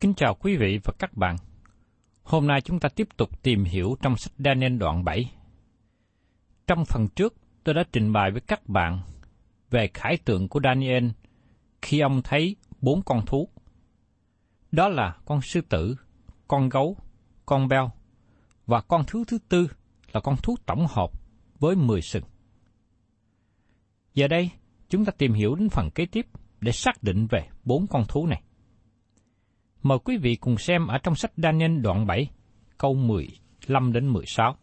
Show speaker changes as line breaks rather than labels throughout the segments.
Kính chào quý vị và các bạn. Hôm nay chúng ta tiếp tục tìm hiểu trong sách Daniel đoạn 7. Trong phần trước, tôi đã trình bày với các bạn về khải tượng của Daniel khi ông thấy bốn con thú. Đó là con sư tử, con gấu, con beo và con thú thứ tư là con thú tổng hợp với 10 sừng. Giờ đây, chúng ta tìm hiểu đến phần kế tiếp để xác định về bốn con thú này. Mời quý vị cùng xem ở trong sách Daniel đoạn 7, câu 15 đến 16.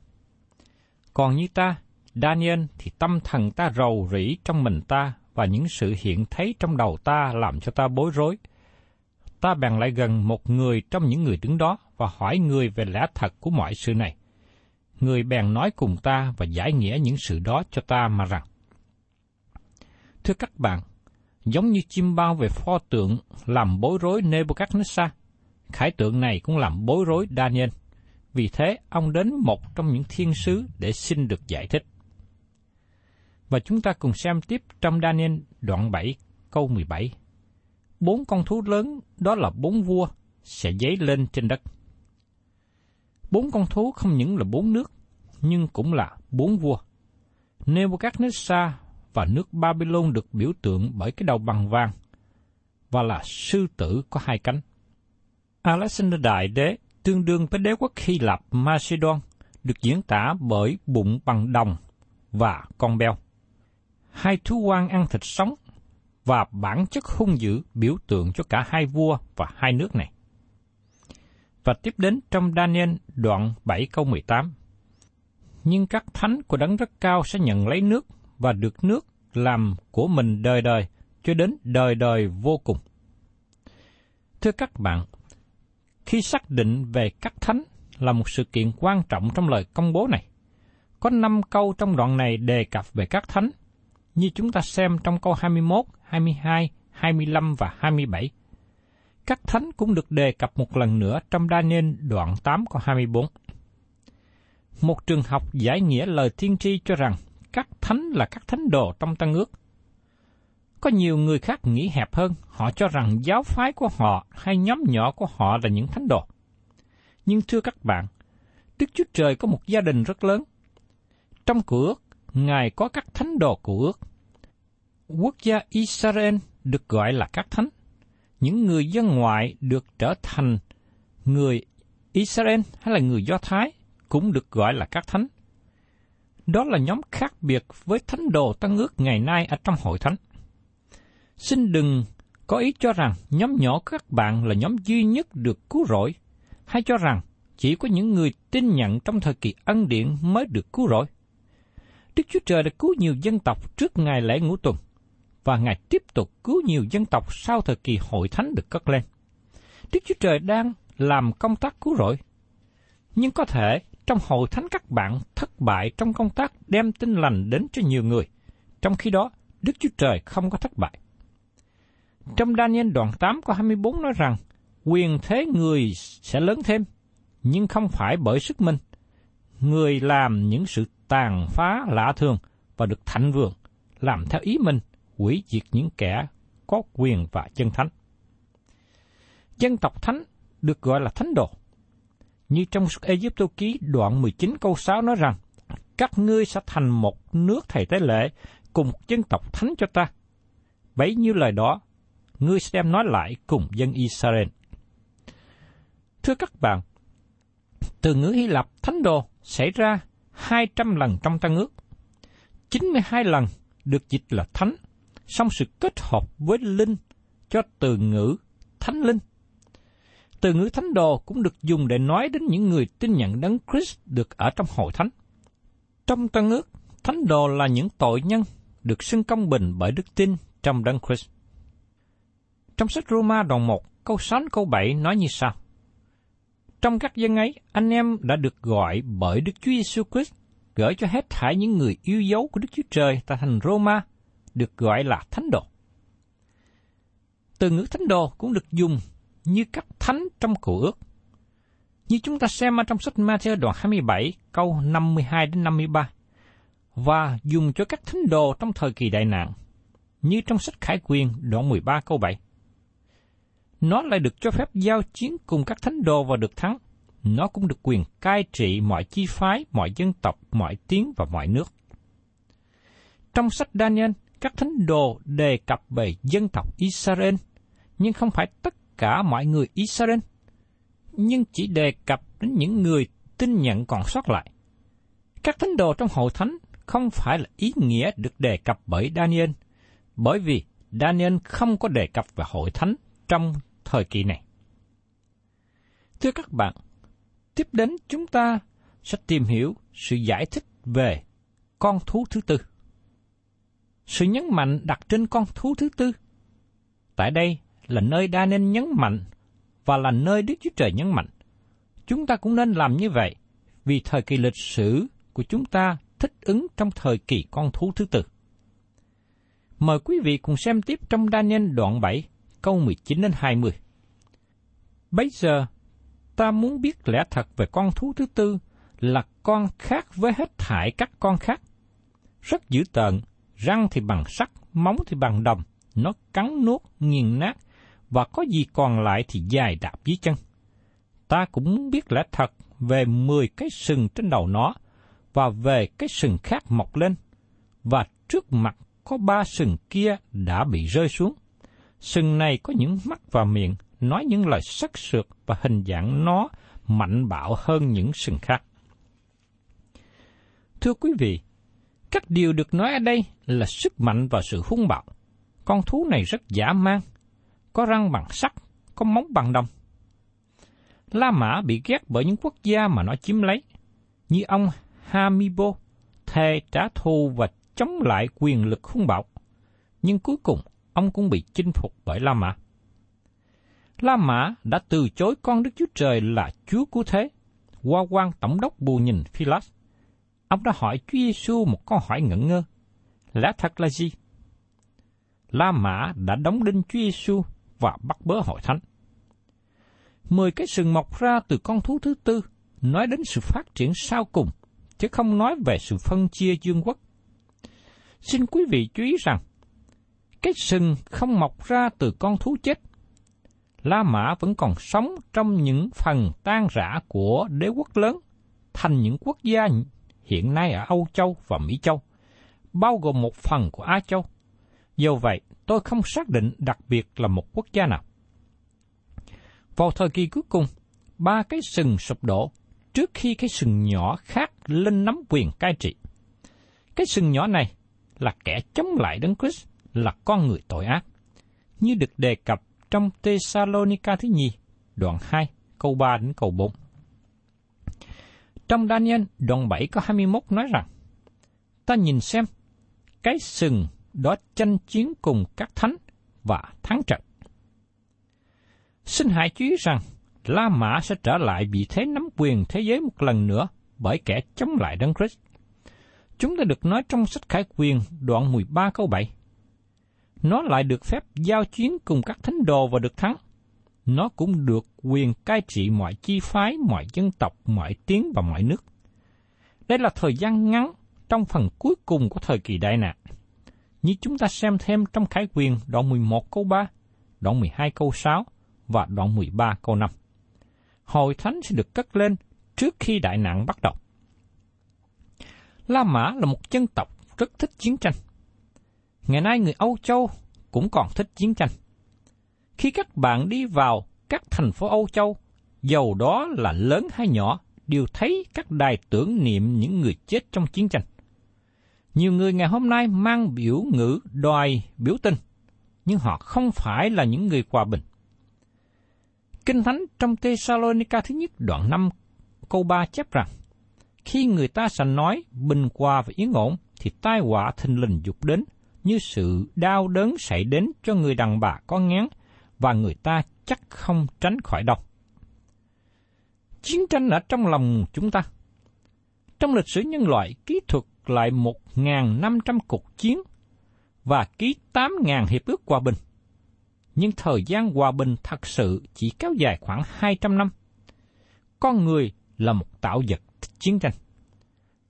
Còn như ta, Daniel thì tâm thần ta rầu rĩ trong mình ta và những sự hiện thấy trong đầu ta làm cho ta bối rối. Ta bèn lại gần một người trong những người đứng đó và hỏi người về lẽ thật của mọi sự này. Người bèn nói cùng ta và giải nghĩa những sự đó cho ta mà rằng. Thưa các bạn, giống như chim bao về pho tượng làm bối rối Nebuchadnezzar. Khải tượng này cũng làm bối rối Daniel. Vì thế, ông đến một trong những thiên sứ để xin được giải thích. Và chúng ta cùng xem tiếp trong Daniel đoạn 7, câu 17. Bốn con thú lớn đó là bốn vua sẽ dấy lên trên đất. Bốn con thú không những là bốn nước, nhưng cũng là bốn vua. Nebuchadnezzar và nước Babylon được biểu tượng bởi cái đầu bằng vàng và là sư tử có hai cánh. Alexander Đại Đế, tương đương với đế quốc Hy Lạp, Macedon, được diễn tả bởi bụng bằng đồng và con beo. Hai thú quan ăn thịt sống và bản chất hung dữ biểu tượng cho cả hai vua và hai nước này. Và tiếp đến trong Daniel đoạn 7 câu 18. Nhưng các thánh của đấng rất cao sẽ nhận lấy nước và được nước làm của mình đời đời cho đến đời đời vô cùng. Thưa các bạn, khi xác định về các thánh là một sự kiện quan trọng trong lời công bố này. Có năm câu trong đoạn này đề cập về các thánh, như chúng ta xem trong câu 21, 22, 25 và 27. Các thánh cũng được đề cập một lần nữa trong Daniel đoạn 8 câu 24. Một trường học giải nghĩa lời tiên tri cho rằng các thánh là các thánh đồ trong Tân ước. Có nhiều người khác nghĩ hẹp hơn, họ cho rằng giáo phái của họ hay nhóm nhỏ của họ là những thánh đồ. Nhưng thưa các bạn, Đức Chúa Trời có một gia đình rất lớn. Trong cửa ước, Ngài có các thánh đồ của ước. Quốc gia Israel được gọi là các thánh. Những người dân ngoại được trở thành người Israel hay là người Do Thái cũng được gọi là các thánh. Đó là nhóm khác biệt với thánh đồ tăng ước ngày nay ở trong hội thánh. Xin đừng có ý cho rằng nhóm nhỏ các bạn là nhóm duy nhất được cứu rỗi, hay cho rằng chỉ có những người tin nhận trong thời kỳ ân điển mới được cứu rỗi. Đức Chúa Trời đã cứu nhiều dân tộc trước ngày lễ ngũ tuần, và Ngài tiếp tục cứu nhiều dân tộc sau thời kỳ hội thánh được cất lên. Đức Chúa Trời đang làm công tác cứu rỗi. Nhưng có thể trong hội thánh các bạn thất bại trong công tác đem tin lành đến cho nhiều người, trong khi đó Đức Chúa Trời không có thất bại. Trong Daniel đoạn 8 có 24 nói rằng, quyền thế người sẽ lớn thêm, nhưng không phải bởi sức mình. Người làm những sự tàn phá lạ thường và được thạnh vượng, làm theo ý mình, hủy diệt những kẻ có quyền và chân thánh. Dân tộc thánh được gọi là thánh đồ. Như trong suốt Egypto ký đoạn 19 câu 6 nói rằng, các ngươi sẽ thành một nước thầy tế lễ cùng một dân tộc thánh cho ta. Bấy nhiêu lời đó, ngươi sẽ đem nói lại cùng dân Israel. Thưa các bạn, từ ngữ Hy Lạp thánh đồ xảy ra 200 lần trong tăng ước. 92 lần được dịch là thánh, song sự kết hợp với linh cho từ ngữ thánh linh. Từ ngữ thánh đồ cũng được dùng để nói đến những người tin nhận đấng Christ được ở trong hội thánh. Trong tân ước, thánh đồ là những tội nhân được xưng công bình bởi đức tin trong đấng Christ. Trong sách Roma đoạn 1, câu 6 câu 7 nói như sau. Trong các dân ấy, anh em đã được gọi bởi Đức Chúa Giêsu Christ gửi cho hết thảy những người yêu dấu của Đức Chúa Trời tại thành Roma được gọi là thánh đồ. Từ ngữ thánh đồ cũng được dùng như các thánh trong cựu ước. Như chúng ta xem ở trong sách Matthew đoạn 27 câu 52 đến 53 và dùng cho các thánh đồ trong thời kỳ đại nạn, như trong sách Khải Quyền đoạn 13 câu 7 nó lại được cho phép giao chiến cùng các thánh đồ và được thắng. Nó cũng được quyền cai trị mọi chi phái, mọi dân tộc, mọi tiếng và mọi nước. Trong sách Daniel, các thánh đồ đề cập về dân tộc Israel, nhưng không phải tất cả mọi người Israel, nhưng chỉ đề cập đến những người tin nhận còn sót lại. Các thánh đồ trong hội thánh không phải là ý nghĩa được đề cập bởi Daniel, bởi vì Daniel không có đề cập về hội thánh trong thời kỳ này. Thưa các bạn, tiếp đến chúng ta sẽ tìm hiểu sự giải thích về con thú thứ tư. Sự nhấn mạnh đặt trên con thú thứ tư. Tại đây là nơi đa nên nhấn mạnh và là nơi Đức Chúa Trời nhấn mạnh. Chúng ta cũng nên làm như vậy vì thời kỳ lịch sử của chúng ta thích ứng trong thời kỳ con thú thứ tư. Mời quý vị cùng xem tiếp trong Daniel đoạn 7, câu 19 đến 20. Bây giờ, ta muốn biết lẽ thật về con thú thứ tư là con khác với hết thải các con khác. Rất dữ tợn, răng thì bằng sắt, móng thì bằng đồng, nó cắn nuốt, nghiền nát, và có gì còn lại thì dài đạp dưới chân. Ta cũng muốn biết lẽ thật về mười cái sừng trên đầu nó, và về cái sừng khác mọc lên, và trước mặt có ba sừng kia đã bị rơi xuống. Sừng này có những mắt và miệng, nói những lời sắc sược và hình dạng nó mạnh bạo hơn những sừng khác. Thưa quý vị, các điều được nói ở đây là sức mạnh và sự hung bạo. Con thú này rất giả man, có răng bằng sắt, có móng bằng đồng. La Mã bị ghét bởi những quốc gia mà nó chiếm lấy, như ông Hamibo, thề trả thù và chống lại quyền lực hung bạo. Nhưng cuối cùng, ông cũng bị chinh phục bởi La Mã. La Mã đã từ chối con Đức Chúa Trời là Chúa Cứu Thế. Qua quan tổng đốc bù nhìn Philas, ông đã hỏi Chúa Giêsu một câu hỏi ngẩn ngơ. Lẽ thật là gì? La Mã đã đóng đinh Chúa Giêsu và bắt bớ hội thánh. Mười cái sừng mọc ra từ con thú thứ tư nói đến sự phát triển sau cùng, chứ không nói về sự phân chia dương quốc. Xin quý vị chú ý rằng, cái sừng không mọc ra từ con thú chết, La Mã vẫn còn sống trong những phần tan rã của đế quốc lớn, thành những quốc gia hiện nay ở Âu Châu và Mỹ Châu, bao gồm một phần của Á Châu. Do vậy, tôi không xác định đặc biệt là một quốc gia nào. Vào thời kỳ cuối cùng, ba cái sừng sụp đổ trước khi cái sừng nhỏ khác lên nắm quyền cai trị. Cái sừng nhỏ này là kẻ chống lại Đấng Christ, là con người tội ác, như được đề cập trong Thessalonica thứ nhì, đoạn 2, câu 3 đến câu 4. Trong Daniel đoạn 7 có 21 nói rằng, Ta nhìn xem, cái sừng đó tranh chiến cùng các thánh và thắng trận. Xin hãy chú ý rằng, La Mã sẽ trở lại vị thế nắm quyền thế giới một lần nữa bởi kẻ chống lại Đấng Christ. Chúng ta được nói trong sách Khải Quyền đoạn 13 câu 7. Nó lại được phép giao chiến cùng các thánh đồ và được thắng. Nó cũng được quyền cai trị mọi chi phái, mọi dân tộc, mọi tiếng và mọi nước. Đây là thời gian ngắn trong phần cuối cùng của thời kỳ đại nạn. Như chúng ta xem thêm trong Khải Quyền đoạn 11 câu 3, đoạn 12 câu 6 và đoạn 13 câu 5. Hội thánh sẽ được cất lên trước khi đại nạn bắt đầu. La Mã là một dân tộc rất thích chiến tranh. Ngày nay người Âu Châu cũng còn thích chiến tranh. Khi các bạn đi vào các thành phố Âu Châu, dầu đó là lớn hay nhỏ, đều thấy các đài tưởng niệm những người chết trong chiến tranh. Nhiều người ngày hôm nay mang biểu ngữ đòi biểu tình, nhưng họ không phải là những người hòa bình. Kinh Thánh trong Thessalonica thứ nhất đoạn 5 câu 3 chép rằng, khi người ta sẵn nói bình hòa và yên ổn, thì tai họa thình lình dục đến, như sự đau đớn xảy đến cho người đàn bà có ngán, và người ta chắc không tránh khỏi đâu. Chiến tranh ở trong lòng chúng ta. Trong lịch sử nhân loại, kỹ thuật lại 1.500 cuộc chiến và ký 8.000 hiệp ước hòa bình. Nhưng thời gian hòa bình thật sự chỉ kéo dài khoảng 200 năm. Con người là một tạo vật chiến tranh.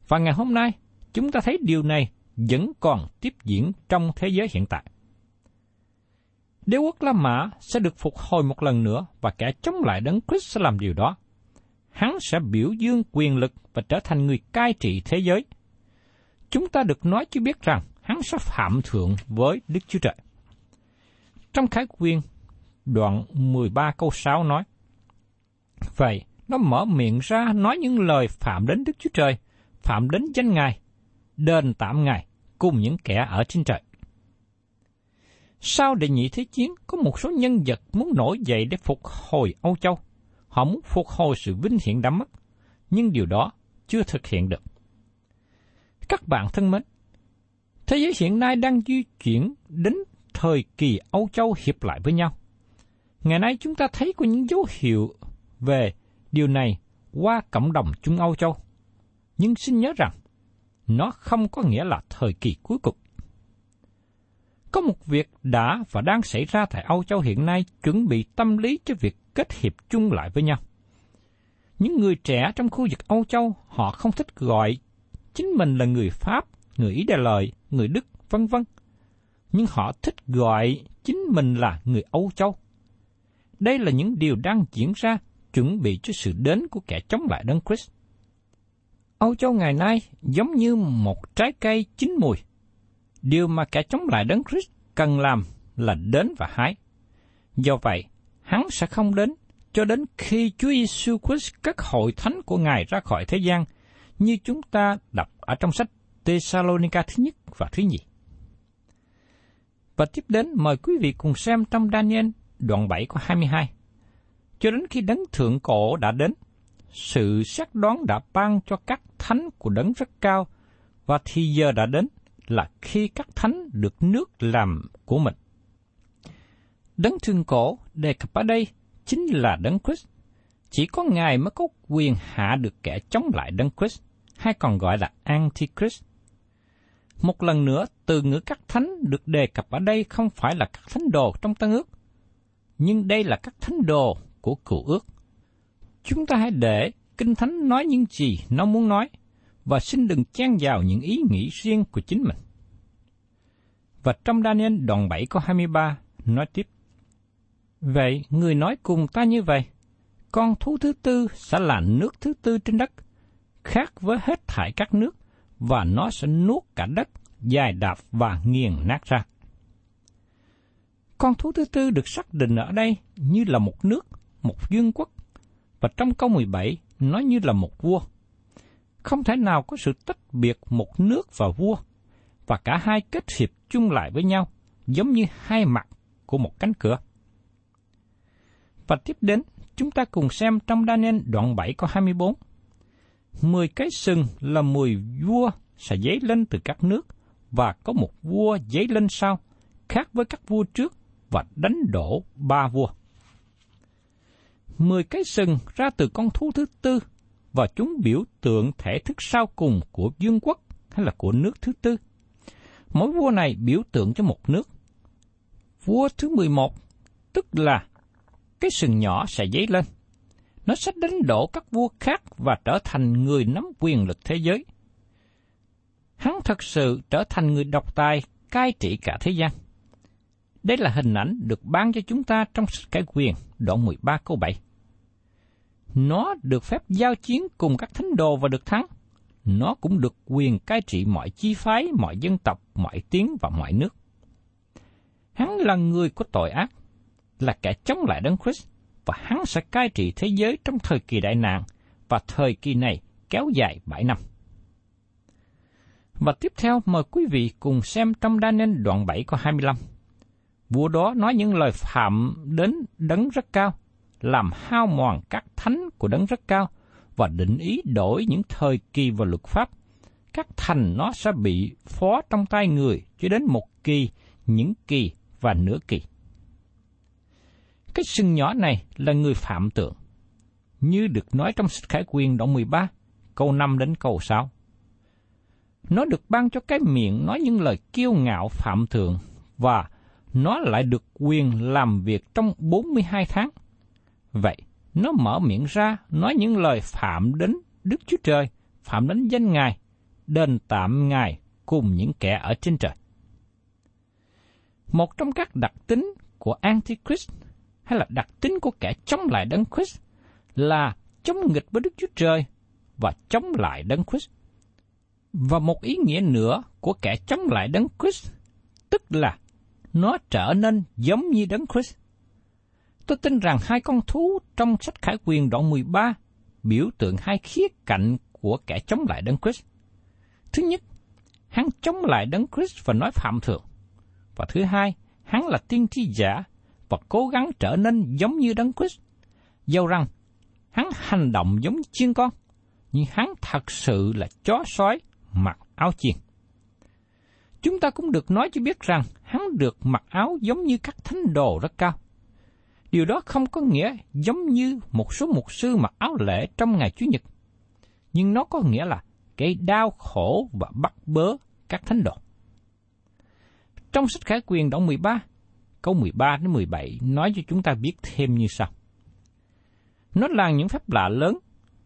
Và ngày hôm nay, chúng ta thấy điều này vẫn còn tiếp diễn trong thế giới hiện tại. Đế quốc La Mã sẽ được phục hồi một lần nữa và kẻ chống lại đấng Christ sẽ làm điều đó. Hắn sẽ biểu dương quyền lực và trở thành người cai trị thế giới. Chúng ta được nói chứ biết rằng hắn sắp phạm thượng với Đức Chúa Trời. Trong Khải Quyên, đoạn 13 câu 6 nói, Vậy, nó mở miệng ra nói những lời phạm đến Đức Chúa Trời, phạm đến danh Ngài, đền tạm Ngài cùng những kẻ ở trên trời. Sau đệ nhị thế chiến, có một số nhân vật muốn nổi dậy để phục hồi Âu Châu. Họ muốn phục hồi sự vinh hiển đã mất, nhưng điều đó chưa thực hiện được. Các bạn thân mến, thế giới hiện nay đang di chuyển đến thời kỳ Âu Châu hiệp lại với nhau. Ngày nay chúng ta thấy có những dấu hiệu về điều này qua cộng đồng Trung Âu Châu. Nhưng xin nhớ rằng, nó không có nghĩa là thời kỳ cuối cùng. Có một việc đã và đang xảy ra tại Âu Châu hiện nay chuẩn bị tâm lý cho việc kết hiệp chung lại với nhau. Những người trẻ trong khu vực Âu Châu họ không thích gọi chính mình là người Pháp, người Ý đà Lợi, người Đức, vân vân. Nhưng họ thích gọi chính mình là người Âu Châu. Đây là những điều đang diễn ra chuẩn bị cho sự đến của kẻ chống lại Đấng Christ. Âu Châu ngày nay giống như một trái cây chín mùi. Điều mà kẻ chống lại Đấng Christ cần làm là đến và hái. Do vậy, hắn sẽ không đến cho đến khi Chúa Giêsu Christ cất hội thánh của Ngài ra khỏi thế gian, như chúng ta đọc ở trong sách Thessalonica thứ nhất và thứ nhì. Và tiếp đến mời quý vị cùng xem trong Daniel đoạn 7 có 22. Cho đến khi đấng thượng cổ đã đến, sự xác đoán đã ban cho các thánh của đấng rất cao, và thì giờ đã đến là khi các thánh được nước làm của mình. Đấng thượng cổ đề cập ở đây chính là đấng Christ. Chỉ có Ngài mới có quyền hạ được kẻ chống lại đấng Christ, hay còn gọi là Antichrist. Một lần nữa, từ ngữ các thánh được đề cập ở đây không phải là các thánh đồ trong Tân ước, nhưng đây là các thánh đồ của cựu ước. Chúng ta hãy để Kinh Thánh nói những gì nó muốn nói, và xin đừng chen vào những ý nghĩ riêng của chính mình. Và trong Daniel đoạn 7 câu 23 nói tiếp. Vậy, người nói cùng ta như vậy, con thú thứ tư sẽ là nước thứ tư trên đất, khác với hết thải các nước, và nó sẽ nuốt cả đất, dài đạp và nghiền nát ra. Con thú thứ tư được xác định ở đây như là một nước, một vương quốc, và trong câu 17 nói như là một vua. Không thể nào có sự tách biệt một nước và vua, và cả hai kết hiệp chung lại với nhau, giống như hai mặt của một cánh cửa. Và tiếp đến, chúng ta cùng xem trong Daniel đoạn 7 câu 24. Mười cái sừng là mười vua sẽ dấy lên từ các nước, và có một vua dấy lên sau, khác với các vua trước, và đánh đổ ba vua. Mười cái sừng ra từ con thú thứ tư, và chúng biểu tượng thể thức sau cùng của vương quốc hay là của nước thứ tư. Mỗi vua này biểu tượng cho một nước. Vua thứ 11, tức là cái sừng nhỏ sẽ dấy lên. Nó sẽ đánh đổ các vua khác và trở thành người nắm quyền lực thế giới. Hắn thật sự trở thành người độc tài, cai trị cả thế gian. Đây là hình ảnh được ban cho chúng ta trong sách cải quyền, đoạn 13 câu 7. Nó được phép giao chiến cùng các thánh đồ và được thắng. Nó cũng được quyền cai trị mọi chi phái, mọi dân tộc, mọi tiếng và mọi nước. Hắn là người có tội ác, là kẻ chống lại Đấng Christ và hắn sẽ cai trị thế giới trong thời kỳ đại nạn và thời kỳ này kéo dài 7 năm. Và tiếp theo mời quý vị cùng xem trong Daniel đoạn 7 câu 25. Vua đó nói những lời phạm đến đấng rất cao, làm hao mòn các thánh của đấng rất cao và định ý đổi những thời kỳ và luật pháp. Các thành nó sẽ bị phó trong tay người cho đến một kỳ, những kỳ và nửa kỳ. Cái sừng nhỏ này là người phạm tượng, như được nói trong sách Khải Quyền đoạn 13, câu 5 đến câu 6. Nó được ban cho cái miệng nói những lời kiêu ngạo phạm thượng và nó lại được quyền làm việc trong 42 tháng. Vậy, nó mở miệng ra nói những lời phạm đến Đức Chúa Trời, phạm đến danh Ngài, đền tạm Ngài cùng những kẻ ở trên trời. Một trong các đặc tính của Antichrist hay là đặc tính của kẻ chống lại Đấng Christ là chống nghịch với Đức Chúa Trời và chống lại Đấng Christ. Và một ý nghĩa nữa của kẻ chống lại Đấng Christ, tức là nó trở nên giống như Đấng Christ. Tôi tin rằng hai con thú trong sách Khải Quyền đoạn 13 biểu tượng hai khía cạnh của kẻ chống lại Đấng Christ. Thứ nhất, hắn chống lại Đấng Christ và nói phạm thượng. Và thứ hai, hắn là tiên tri giả và cố gắng trở nên giống như Đấng Christ. Dầu rằng hắn hành động giống như chiên con, nhưng hắn thật sự là chó sói mặc áo chiên. Chúng ta cũng được nói cho biết rằng hắn được mặc áo giống như các thánh đồ rất cao. Điều đó không có nghĩa giống như một số mục sư mặc áo lễ trong ngày Chủ nhật, nhưng nó có nghĩa là gây đau khổ và bắt bớ các thánh đồ. Trong sách Khải Quyền đoạn 13, câu 13 đến 17 nói cho chúng ta biết thêm như sau. Nó làm những phép lạ lớn,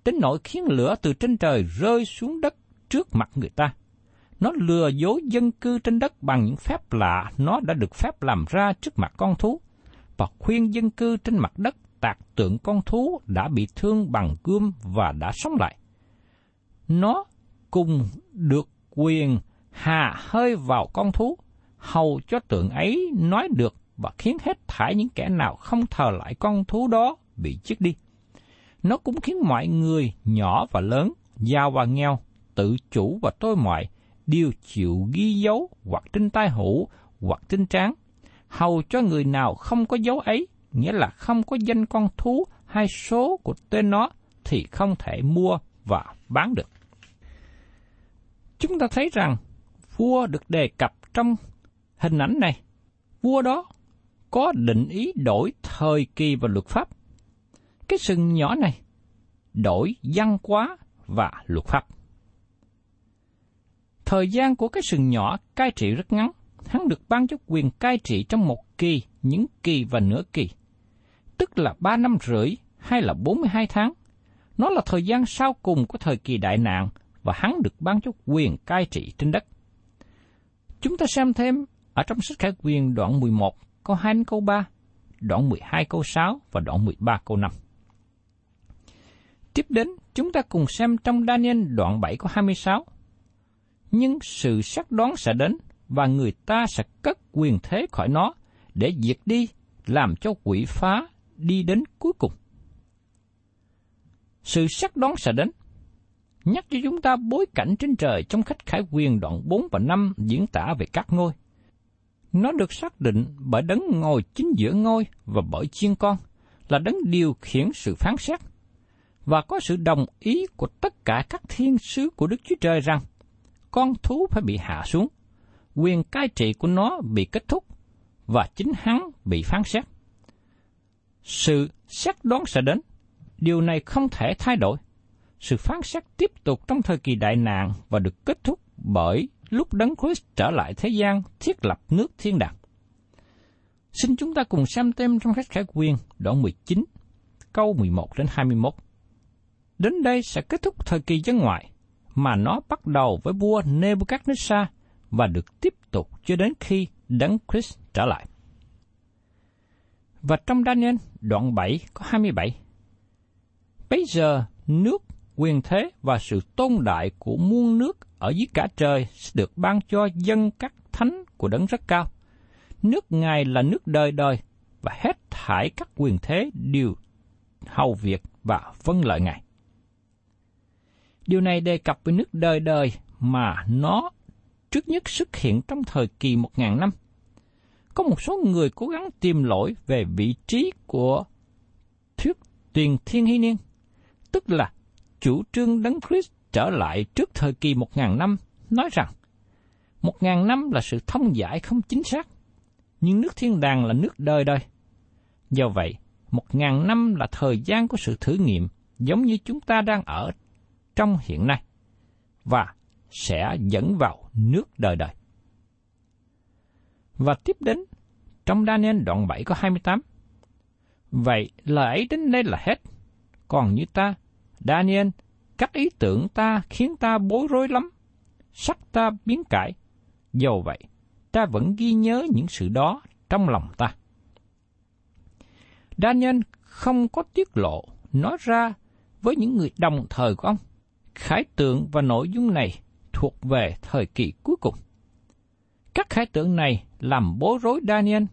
đến nỗi khiến lửa từ trên trời rơi xuống đất trước mặt người ta. Nó lừa dối dân cư trên đất bằng những phép lạ nó đã được phép làm ra trước mặt con thú, và khuyên dân cư trên mặt đất tạc tượng con thú đã bị thương bằng gươm và đã sống lại. Nó cùng được quyền hà hơi vào con thú, hầu cho tượng ấy nói được và khiến hết thải những kẻ nào không thờ lại con thú đó bị chết đi. Nó cũng khiến mọi người nhỏ và lớn, giàu và nghèo, tự chủ và tôi mọi đều chịu ghi dấu hoặc trên tai hữu hoặc trên trán, hầu cho người nào không có dấu ấy, nghĩa là không có danh con thú hay số của tên nó, thì không thể mua và bán được. Chúng ta thấy rằng vua được đề cập trong hình ảnh này. Vua đó có định ý đổi thời kỳ và luật pháp. Cái sừng nhỏ này đổi văn hóa và luật pháp. Thời gian của cái sừng nhỏ cai trị rất ngắn, hắn được ban cho quyền cai trị trong một kỳ, những kỳ và nửa kỳ, tức là ba năm rưỡi hay là 42 tháng. Nó là thời gian sau cùng của thời kỳ đại nạn và hắn được ban cho quyền cai trị trên đất. Chúng ta xem thêm ở trong sách khải quyền đoạn 11 câu 2 đến câu 3, đoạn 12 câu 6 và đoạn 13 câu 5. Tiếp đến, chúng ta cùng xem trong Daniel đoạn 7 câu 26. Nhưng sự sắc đoán sẽ đến và người ta sẽ cất quyền thế khỏi nó để diệt đi, làm cho quỷ phá đi đến cuối cùng. Sự sắc đoán sẽ đến. Nhắc cho chúng ta bối cảnh trên trời trong khách khải quyền đoạn 4 và 5 diễn tả về các ngôi. Nó được xác định bởi đấng ngồi chính giữa ngôi và bởi chiên con, là đấng điều khiển sự phán xét. Và có sự đồng ý của tất cả các thiên sứ của Đức Chúa Trời rằng con thú phải bị hạ xuống, quyền cai trị của nó bị kết thúc, và chính hắn bị phán xét. Sự xét đoán sẽ đến, điều này không thể thay đổi. Sự phán xét tiếp tục trong thời kỳ đại nạn và được kết thúc bởi lúc Đấng Christ trở lại thế gian thiết lập nước thiên đàng. Xin chúng ta cùng xem thêm trong sách khải quyền đoạn 19, câu 11 đến 21. Đến đây sẽ kết thúc thời kỳ dân ngoại, mà nó bắt đầu với vua Nebuchadnezzar và được tiếp tục cho đến khi Đấng Christ trở lại. Và trong Daniel đoạn 7 có 27. Bây giờ nước, quyền thế và sự tôn đại của muôn nước ở dưới cả trời sẽ được ban cho dân các thánh của đấng rất cao. Nước Ngài là nước đời đời và hết thải các quyền thế đều hầu việc và vân lợi Ngài. Điều này đề cập với nước đời đời mà nó trước nhất xuất hiện trong thời kỳ một ngàn năm. Có một số người cố gắng tìm lỗi về vị trí của thuyết tuyên thiên hy niên, tức là chủ trương đấng Christ trở lại trước thời kỳ một ngàn năm, nói rằng một ngàn năm là sự thông giải không chính xác, nhưng nước thiên đàng là nước đời đời. Do vậy, một ngàn năm là thời gian của sự thử nghiệm giống như chúng ta đang ở trong hiện nay và sẽ dẫn vào nước đời đời. Và tiếp đến, trong Daniel đoạn 7 có 28. Vậy lời ấy đến đây là hết. Còn như ta, Daniel, các ý tưởng ta khiến ta bối rối lắm. Sắc ta biến cải. Dầu vậy, ta vẫn ghi nhớ những sự đó trong lòng ta. Daniel không có tiết lộ, nói ra với những người đồng thời của ông. Khải tượng và nội dung này thuộc về thời kỳ cuối cùng. Các khải tượng này làm bối rối Daniel,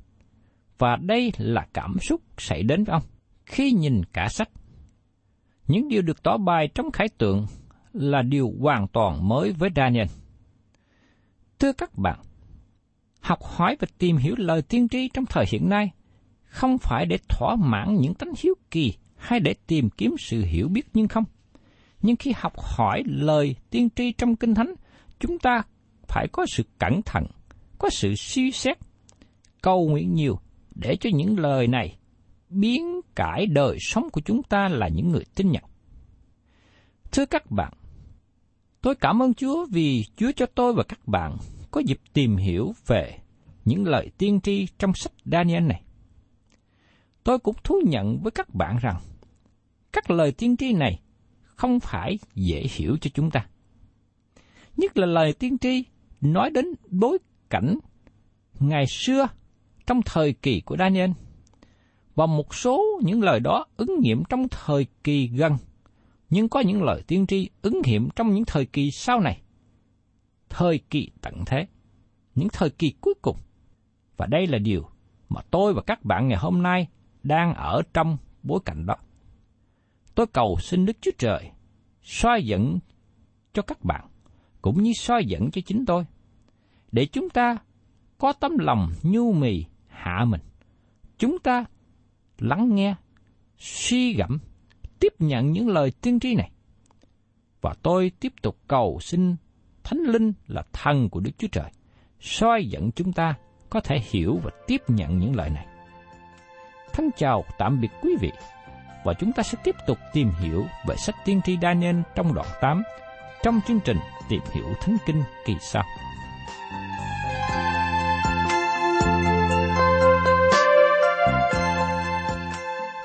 và đây là cảm xúc xảy đến với ông khi nhìn cả sách. Những điều được tỏ bài trong khải tượng là điều hoàn toàn mới với Daniel. Thưa các bạn, học hỏi và tìm hiểu lời tiên tri trong thời hiện nay không phải để thỏa mãn những tánh hiếu kỳ hay để tìm kiếm sự hiểu biết nhưng không. Nhưng khi học hỏi lời tiên tri trong Kinh Thánh, chúng ta phải có sự cẩn thận, có sự suy xét, cầu nguyện nhiều để cho những lời này biến cải đời sống của chúng ta là những người tin nhận. Thưa các bạn, tôi cảm ơn Chúa vì Chúa cho tôi và các bạn có dịp tìm hiểu về những lời tiên tri trong sách Daniel này. Tôi cũng thú nhận với các bạn rằng các lời tiên tri này không phải dễ hiểu cho chúng ta. Nhất là lời tiên tri nói đến bối cảnh ngày xưa trong thời kỳ của Daniel và một số những lời đó ứng nghiệm trong thời kỳ gần, nhưng có những lời tiên tri ứng nghiệm trong những thời kỳ sau này. Thời kỳ tận thế, những thời kỳ cuối cùng. Và đây là điều mà tôi và các bạn ngày hôm nay đang ở trong bối cảnh đó. Tôi cầu xin Đức Chúa Trời soi dẫn cho các bạn, cũng như soi dẫn cho chính tôi, để chúng ta có tấm lòng nhu mì hạ mình. Chúng ta lắng nghe, suy gẫm, tiếp nhận những lời tiên tri này. Và tôi tiếp tục cầu xin Thánh Linh là thần của Đức Chúa Trời, soi dẫn chúng ta có thể hiểu và tiếp nhận những lời này. Thân chào tạm biệt quý vị và chúng ta sẽ tiếp tục tìm hiểu về sách tiên tri Daniel trong đoạn 8 trong chương trình Tìm hiểu Thánh Kinh kỳ sau.